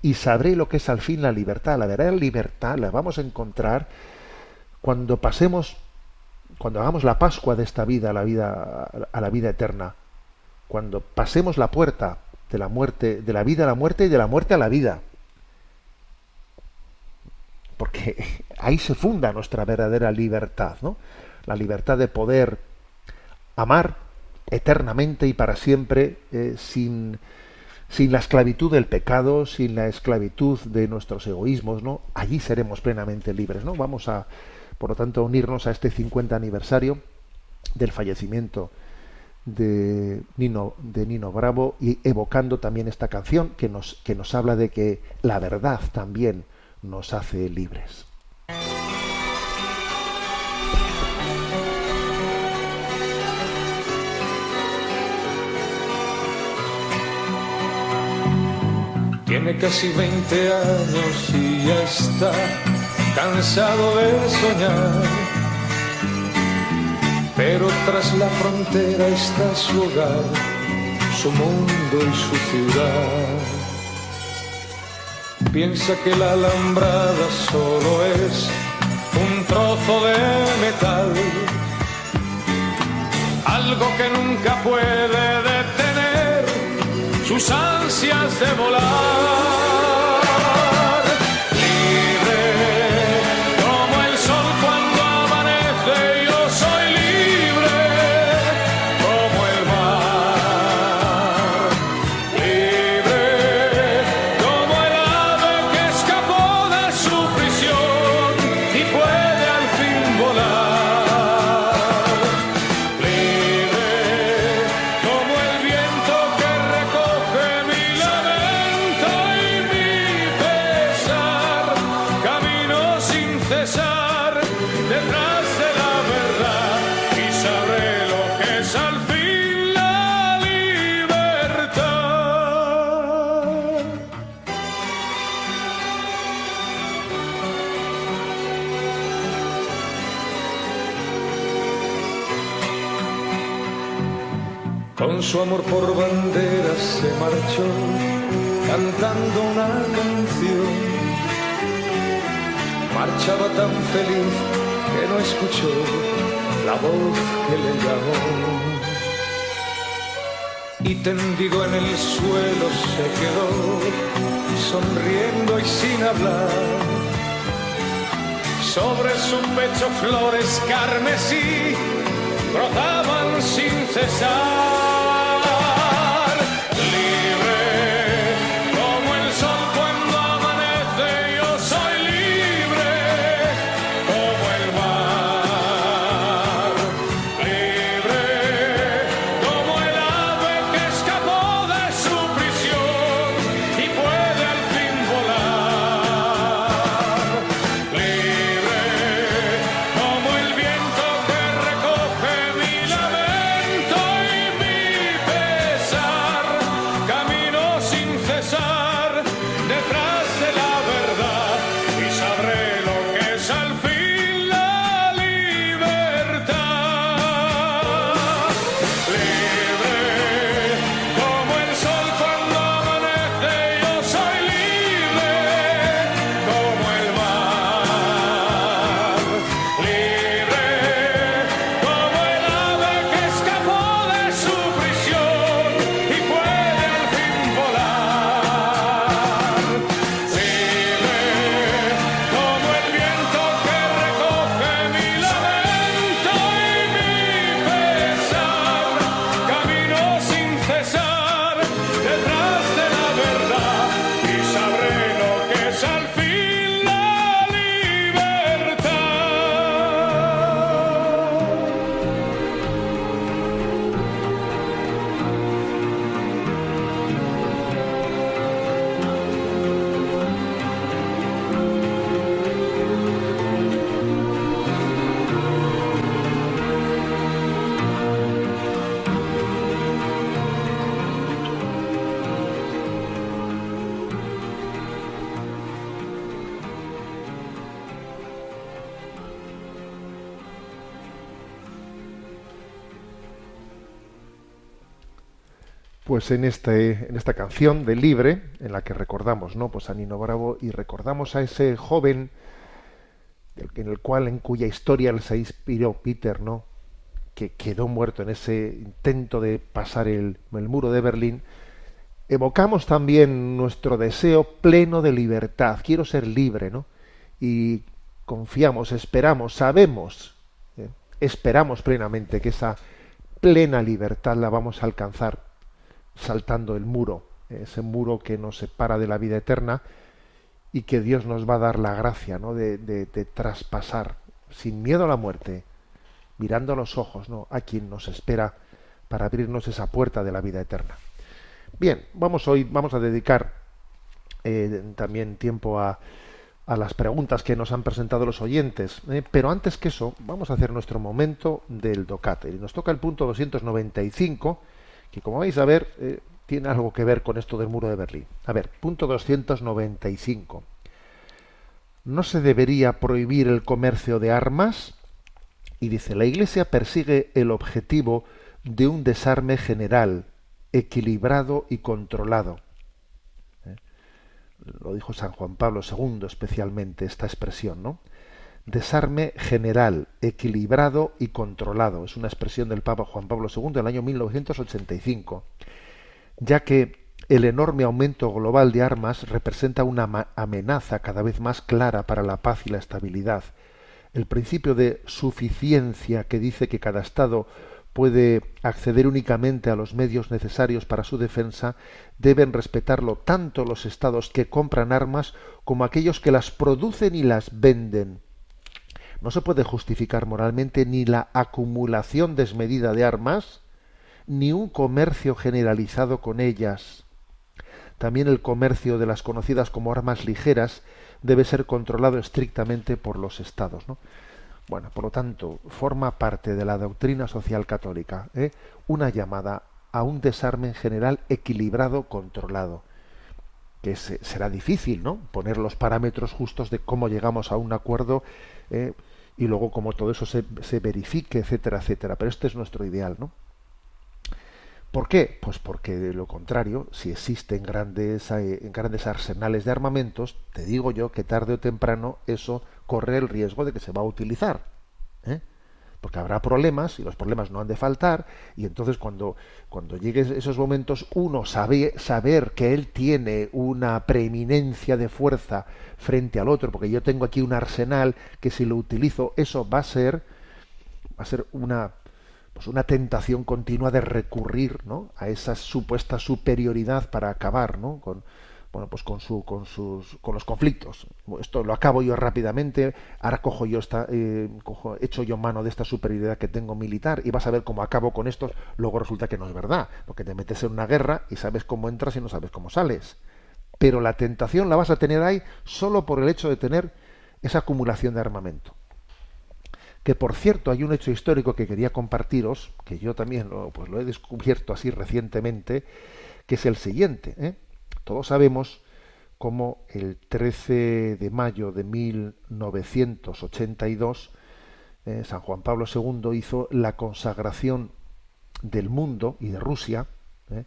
Y sabré lo que es al fin la libertad. La verdadera libertad la vamos a encontrar cuando pasemos cuando hagamos la Pascua de esta vida a la vida a la vida eterna, cuando pasemos la puerta de la muerte, de la vida a la muerte y de la muerte a la vida. Porque ahí se funda nuestra verdadera libertad, ¿no? La libertad de poder amar eternamente y para siempre eh, sin, sin la esclavitud del pecado, sin la esclavitud de nuestros egoísmos, ¿no? Allí seremos plenamente libres, ¿no? Vamos a, por lo tanto, unirnos a este 50 aniversario del fallecimiento de Nino, de Nino Bravo y evocando también esta canción que nos, que nos habla de que la verdad también nos hace libres. Tiene casi 20 años y ya está cansado de soñar. Pero tras la frontera está su hogar, su mundo y su ciudad. Piensa que la alambrada solo es un trozo de metal, algo que nunca puede detener sus ansias de volar. Su amor por bandera se marchó cantando una canción. Marchaba tan feliz que no escuchó la voz que le llamó. Y tendido en el suelo se quedó, sonriendo y sin hablar. Sobre su pecho flores carmesí brotaban sin cesar. En, este, en esta canción de Libre, en la que recordamos ¿no? pues a Nino Bravo y recordamos a ese joven en el cual, en cuya historia se inspiró Peter, ¿no? que quedó muerto en ese intento de pasar el, el muro de Berlín, evocamos también nuestro deseo pleno de libertad. Quiero ser libre, ¿no? Y confiamos, esperamos, sabemos, ¿eh? esperamos plenamente que esa plena libertad la vamos a alcanzar saltando el muro ese muro que nos separa de la vida eterna y que Dios nos va a dar la gracia ¿no? de, de, traspasar sin miedo a la muerte, mirando a los ojos ¿no? a quien nos espera para abrirnos esa puerta de la vida eterna. Bien, vamos hoy, vamos a dedicar eh, también tiempo a, a, las preguntas que nos han presentado los oyentes, ¿eh? pero antes que eso, vamos a hacer nuestro momento del docate. Y nos toca el punto 295, que como vais a ver, eh, tiene algo que ver con esto del muro de Berlín. A ver, punto 295. ¿No se debería prohibir el comercio de armas? Y dice, la Iglesia persigue el objetivo de un desarme general, equilibrado y controlado. ¿Eh? Lo dijo San Juan Pablo II especialmente esta expresión, ¿no? Desarme general, equilibrado y controlado. Es una expresión del Papa Juan Pablo II del año 1985 ya que el enorme aumento global de armas representa una amenaza cada vez más clara para la paz y la estabilidad. El principio de suficiencia que dice que cada Estado puede acceder únicamente a los medios necesarios para su defensa, deben respetarlo tanto los estados que compran armas como aquellos que las producen y las venden. No se puede justificar moralmente ni la acumulación desmedida de armas, ni un comercio generalizado con ellas. También el comercio de las conocidas como armas ligeras debe ser controlado estrictamente por los estados. ¿no? Bueno, por lo tanto, forma parte de la doctrina social católica ¿eh? una llamada a un desarme en general equilibrado, controlado. Que será difícil, ¿no? Poner los parámetros justos de cómo llegamos a un acuerdo ¿eh? Y luego cómo todo eso se, se verifique, etcétera, etcétera. Pero este es nuestro ideal, ¿no? ¿Por qué? Pues porque de lo contrario, si existen grandes, eh, grandes arsenales de armamentos, te digo yo que tarde o temprano eso corre el riesgo de que se va a utilizar. ¿eh? Porque habrá problemas y los problemas no han de faltar y entonces cuando, cuando lleguen esos momentos uno sabe saber que él tiene una preeminencia de fuerza frente al otro, porque yo tengo aquí un arsenal que si lo utilizo eso va a ser va a ser una pues una tentación continua de recurrir ¿no? a esa supuesta superioridad para acabar ¿no? con bueno pues con su con sus con los conflictos esto lo acabo yo rápidamente ahora cojo yo esta eh, cojo echo yo mano de esta superioridad que tengo militar y vas a ver cómo acabo con esto luego resulta que no es verdad porque te metes en una guerra y sabes cómo entras y no sabes cómo sales pero la tentación la vas a tener ahí solo por el hecho de tener esa acumulación de armamento que por cierto hay un hecho histórico que quería compartiros, que yo también lo, pues lo he descubierto así recientemente, que es el siguiente. ¿eh? Todos sabemos cómo el 13 de mayo de 1982 eh, San Juan Pablo II hizo la consagración del mundo y de Rusia ¿eh?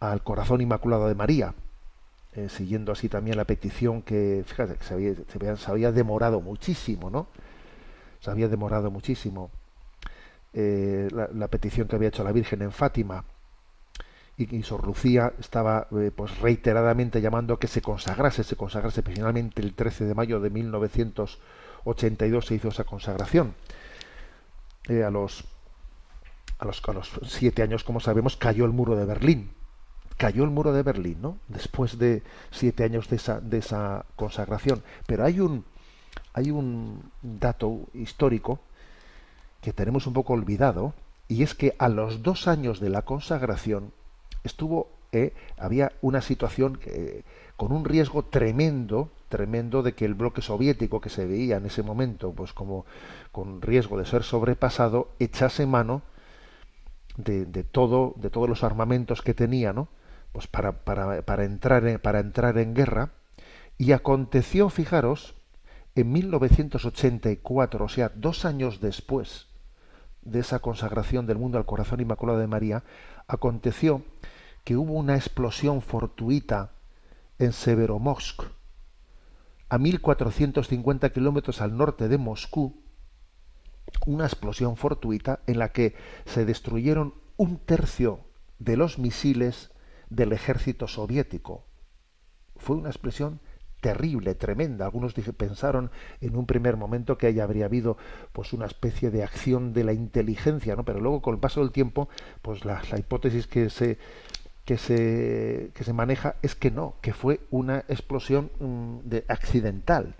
al corazón inmaculado de María, eh, siguiendo así también la petición que, fíjate, que se había, se había demorado muchísimo, ¿no? se había demorado muchísimo la, petición que había hecho la Virgen en Fátima y, Sor Lucía estaba eh, pues reiteradamente llamando a que se consagrase, se consagrase, finalmente el 13 de mayo de 1982 se hizo esa consagración. Eh, a los a los, a los siete años, como sabemos, cayó el muro de Berlín. Cayó el muro de Berlín, ¿no? Después de siete años de esa, de esa consagración. Pero hay un, hay un dato histórico que tenemos un poco olvidado y es que a los dos años de la consagración estuvo eh, había una situación que, con un riesgo tremendo tremendo de que el bloque soviético que se veía en ese momento pues como con riesgo de ser sobrepasado echase mano de, todo de todos los armamentos que tenía no pues para, para, para entrar en, para entrar en guerra. Y aconteció fijaros en 1984, o sea, dos años después de esa consagración del mundo al corazón inmaculado de María, aconteció que hubo una explosión fortuita en Severomorsk, a 1450 kilómetros al norte de Moscú, una explosión fortuita en la que se destruyeron un tercio de los misiles del ejército soviético. Fue una explosión terrible, tremenda. Algunos pensaron en un primer momento que haya habría habido pues una especie de acción de la inteligencia, ¿no? Pero luego con el paso del tiempo, pues la, hipótesis que se que se, que se maneja es que no, que fue una explosión mm, de, accidental.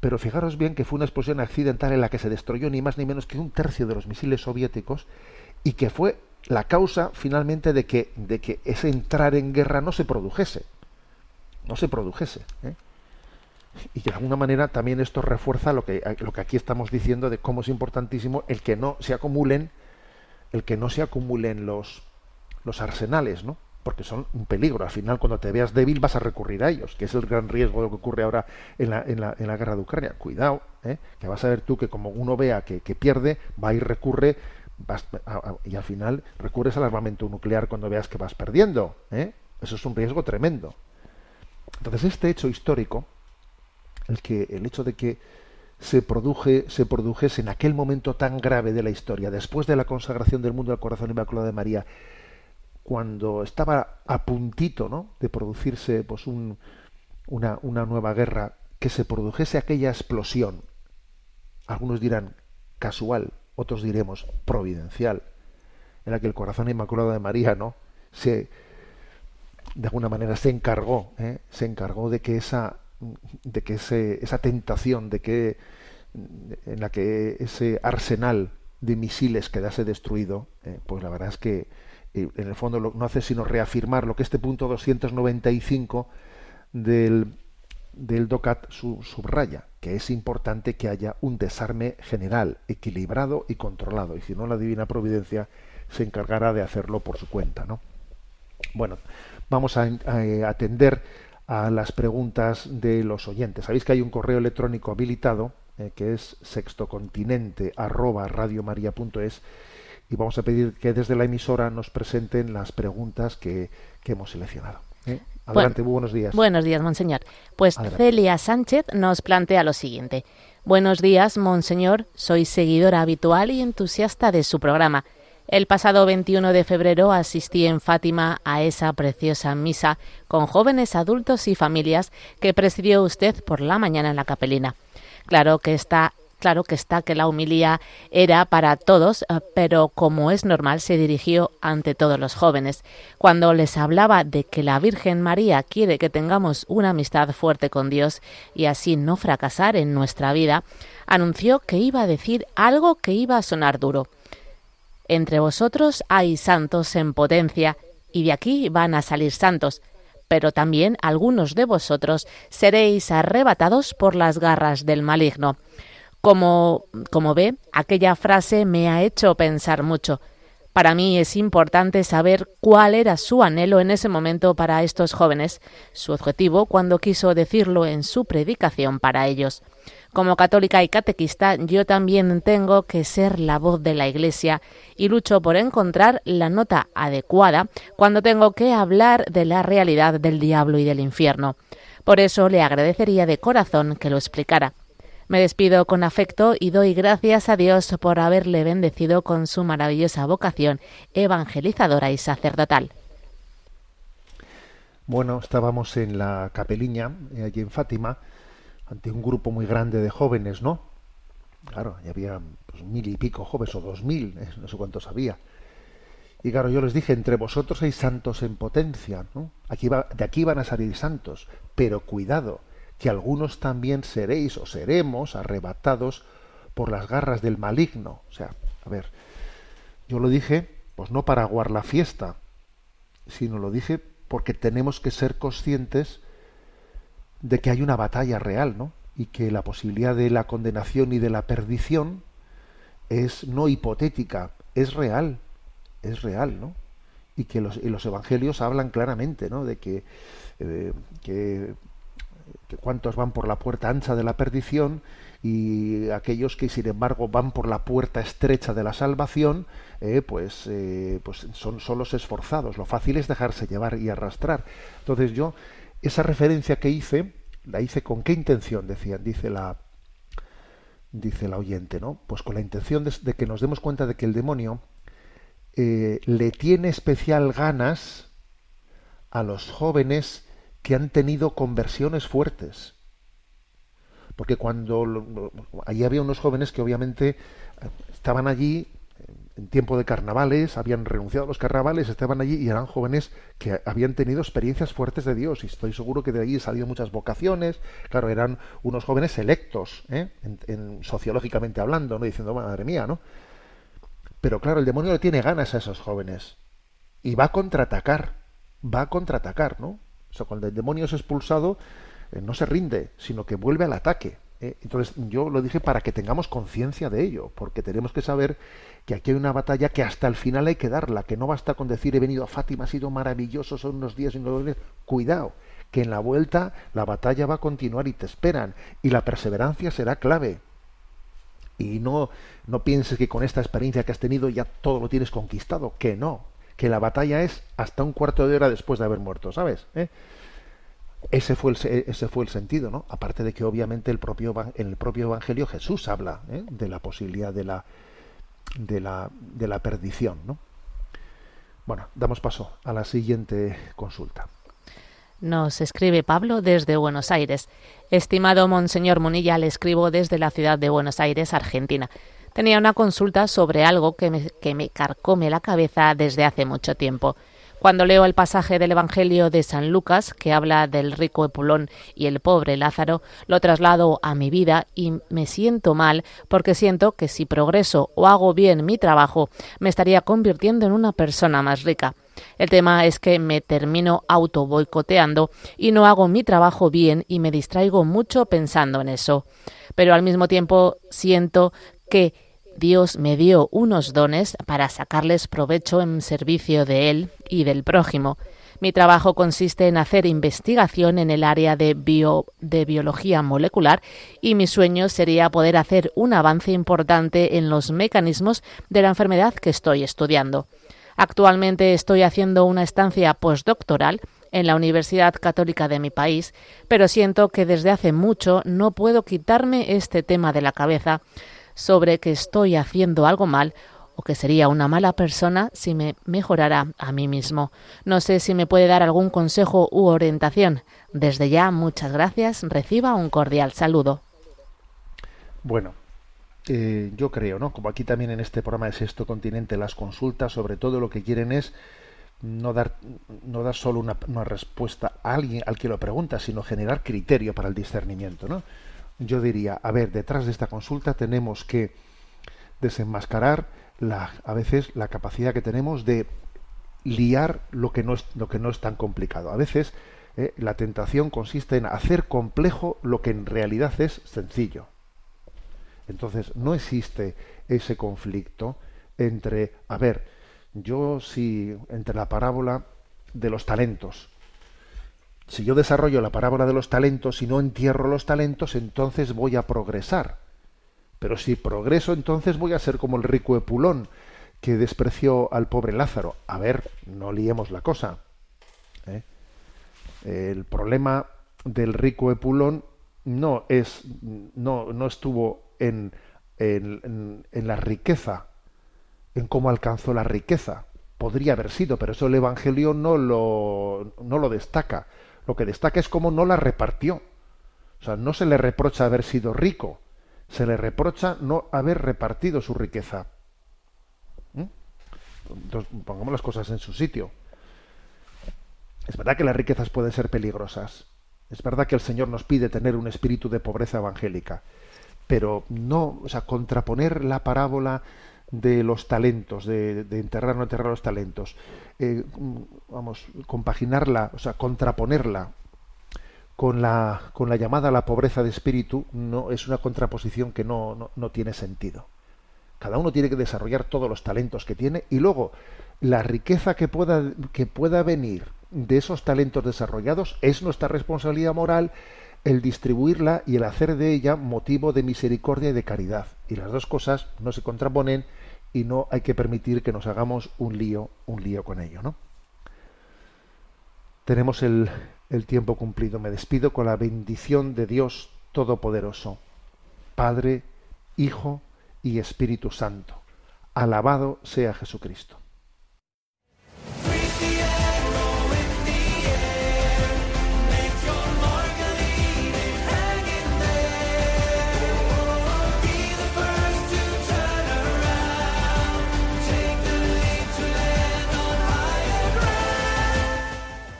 Pero fijaros bien que fue una explosión accidental en la que se destruyó ni más ni menos que un tercio de los misiles soviéticos y que fue la causa finalmente de que, de que ese entrar en guerra no se produjese. No se produjese. ¿eh? Y de alguna manera también esto refuerza lo que, lo que aquí estamos diciendo de cómo es importantísimo el que no se acumulen, el que no se acumulen los, los arsenales, ¿no? Porque son un peligro. Al final, cuando te veas débil, vas a recurrir a ellos, que es el gran riesgo de lo que ocurre ahora en la, en la, en la guerra de Ucrania. Cuidado, ¿eh? que vas a ver tú que como uno vea que, que pierde, va y recurre, vas, y al final recurres al armamento nuclear cuando veas que vas perdiendo. ¿eh? Eso es un riesgo tremendo. Entonces, este hecho histórico, el, que, el hecho de que se, produje, se produjese en aquel momento tan grave de la historia, después de la consagración del mundo al corazón inmaculado de María, cuando estaba a puntito ¿no? de producirse pues, un, una, una nueva guerra, que se produjese aquella explosión, algunos dirán casual, otros diremos providencial, en la que el corazón inmaculado de María no se de alguna manera se encargó, ¿eh? se encargó de que esa de que ese, esa tentación de que en la que ese arsenal de misiles quedase destruido, eh, pues la verdad es que en el fondo no hace sino reafirmar lo que este punto 295 del, del DOCAT subraya, que es importante que haya un desarme general, equilibrado y controlado, y si no la divina providencia se encargará de hacerlo por su cuenta, ¿no? Bueno, vamos a, atender a las preguntas de los oyentes. Sabéis que hay un correo electrónico habilitado eh, que es sextocontinente arroba radiomaria.es y vamos a pedir que desde la emisora nos presenten las preguntas que, hemos seleccionado. ¿eh? Adelante, muy buenos días. Buenos días, monseñor. Pues Celia Sánchez nos plantea lo siguiente. Buenos días, monseñor. Soy seguidora habitual y entusiasta de su programa. El pasado 21 de febrero asistí en Fátima a esa preciosa misa con jóvenes adultos y familias que presidió usted por la mañana en la capelina. Claro que está claro que está que la humilía era para todos, eh, pero como es normal se dirigió ante todos los jóvenes. Cuando les hablaba de que la Virgen María quiere que tengamos una amistad fuerte con Dios y así no fracasar en nuestra vida, anunció que iba a decir algo que iba a sonar duro. Entre vosotros hay santos en potencia, y de aquí van a salir santos pero también algunos de vosotros seréis arrebatados por las garras del maligno. Como, como ve, aquella frase me ha hecho pensar mucho. Para mí es importante saber cuál era su anhelo en ese momento para estos jóvenes, su objetivo cuando quiso decirlo en su predicación para ellos. Como católica y catequista, yo también tengo que ser la voz de la Iglesia y lucho por encontrar la nota adecuada cuando tengo que hablar de la realidad del diablo y del infierno. Por eso le agradecería de corazón que lo explicara. Me despido con afecto y doy gracias a Dios por haberle bendecido con su maravillosa vocación evangelizadora y sacerdotal. Bueno, estábamos en la capeliña, eh, allí en Fátima, ante un grupo muy grande de jóvenes, ¿no? Claro, ya había pues, mil y pico jóvenes o dos mil, eh, no sé cuántos había. Y claro, yo les dije, entre vosotros hay santos en potencia, ¿no? Aquí va, de aquí van a salir santos, pero cuidado, que algunos también seréis o seremos arrebatados por las garras del maligno. O sea, a ver, yo lo dije, pues no para aguar la fiesta, sino lo dije porque tenemos que ser conscientes de que hay una batalla real, ¿no? Y que la posibilidad de la condenación y de la perdición es no hipotética, es real, es real, ¿no? Y que los, los evangelios hablan claramente, ¿no? De que, eh, que, cuántos van por la puerta ancha de la perdición y aquellos que sin embargo van por la puerta estrecha de la salvación, eh, pues, eh, pues son, son los esforzados. Lo fácil es dejarse llevar y arrastrar. Entonces yo esa referencia que hice, la hice con qué intención, decían, dice la dice la oyente, ¿no? Pues con la intención de, que nos demos cuenta de que el demonio eh, le tiene especial ganas a los jóvenes que han tenido conversiones fuertes. Porque cuando allí había unos jóvenes que obviamente estaban allí en tiempo de carnavales, habían renunciado a los carnavales, estaban allí y eran jóvenes que habían tenido experiencias fuertes de Dios y estoy seguro que de allí salido muchas vocaciones, claro, eran unos jóvenes electos, ¿eh? en, sociológicamente hablando, no diciendo, madre mía, ¿no? Pero claro, el demonio le tiene ganas a esos jóvenes y va a contraatacar, va a contraatacar, ¿no? O sea, cuando el demonio es expulsado, eh, no se rinde, sino que vuelve al ataque. ¿eh? Entonces yo lo dije para que tengamos conciencia de ello, porque tenemos que saber que aquí hay una batalla que hasta el final hay que darla, que no basta con decir he venido a Fátima, ha sido maravilloso, son unos días y unos días. Cuidado, que en la vuelta la batalla va a continuar y te esperan, y la perseverancia será clave. Y no, no pienses que con esta experiencia que has tenido ya todo lo tienes conquistado, que no, que la batalla es hasta un cuarto de hora después de haber muerto, ¿sabes? ¿Eh? Ese fue, el, ese fue el sentido, ¿no? Aparte de que obviamente el propio, en el propio Evangelio Jesús habla ¿eh? de la posibilidad de la, de la, de la perdición, ¿no? Bueno, damos paso a la siguiente consulta. Nos escribe Pablo desde Buenos Aires. Estimado Monseñor Munilla, le escribo desde la ciudad de Buenos Aires, Argentina. Tenía una consulta sobre algo que me, que me carcome la cabeza desde hace mucho tiempo. Cuando leo el pasaje del Evangelio de San Lucas, que habla del rico Epulón y el pobre Lázaro, lo traslado a mi vida y me siento mal porque siento que si progreso o hago bien mi trabajo, me estaría convirtiendo en una persona más rica. El tema es que me termino auto boicoteando y no hago mi trabajo bien y me distraigo mucho pensando en eso. Pero al mismo tiempo siento que Dios me dio unos dones para sacarles provecho en servicio de Él y del prójimo. Mi trabajo consiste en hacer investigación en el área de, de biología molecular y mi sueño sería poder hacer un avance importante en los mecanismos de la enfermedad que estoy estudiando. Actualmente estoy haciendo una estancia postdoctoral en la Universidad Católica de mi país, pero siento que desde hace mucho no puedo quitarme este tema de la cabeza sobre que estoy haciendo algo mal o que sería una mala persona si me mejorara a mí mismo. No sé si me puede dar algún consejo u orientación. Desde ya, muchas gracias. Reciba un cordial saludo. Bueno, eh, yo creo, ¿no? Como aquí también en este programa de Sexto Continente, las consultas, sobre todo lo que quieren es no dar, no dar solo una, una respuesta a alguien al que lo pregunta, sino generar criterio para el discernimiento, ¿no? Yo diría, a ver, detrás de esta consulta tenemos que desenmascarar la, a veces la capacidad que tenemos de liar lo que no es, lo que no es tan complicado. A veces eh, la tentación consiste en hacer complejo lo que en realidad es sencillo. Entonces no existe ese conflicto entre, a ver, yo si entre la parábola de los talentos, si yo desarrollo la parábola de los talentos y no entierro los talentos, entonces voy a progresar. Pero si progreso, entonces voy a ser como el rico Epulón, que despreció al pobre Lázaro. A ver, no liemos la cosa. ¿eh? El problema del rico Epulón no es, no, no estuvo en, en, en la riqueza, en cómo alcanzó la riqueza. Podría haber sido, pero eso el Evangelio no lo, no lo destaca. Lo que destaca es cómo no la repartió. O sea, no se le reprocha haber sido rico, se le reprocha no haber repartido su riqueza. ¿Mm? Entonces, pongamos las cosas en su sitio. Es verdad que las riquezas pueden ser peligrosas. Es verdad que el Señor nos pide tener un espíritu de pobreza evangélica. Pero no, o sea, contraponer la parábola de los talentos, de, enterrar o no enterrar los talentos, eh, vamos, compaginarla, o sea, contraponerla con la, con la llamada a la pobreza de espíritu, no es una contraposición que no, no, tiene sentido. Cada uno tiene que desarrollar todos los talentos que tiene y luego la riqueza que pueda, que pueda venir de esos talentos desarrollados es nuestra responsabilidad moral el distribuirla y el hacer de ella motivo de misericordia y de caridad. Y las dos cosas no se contraponen y no hay que permitir que nos hagamos un lío, un lío con ello, ¿no? Tenemos el, el tiempo cumplido. Me despido con la bendición de Dios Todopoderoso, Padre, Hijo y Espíritu Santo. Alabado sea Jesucristo.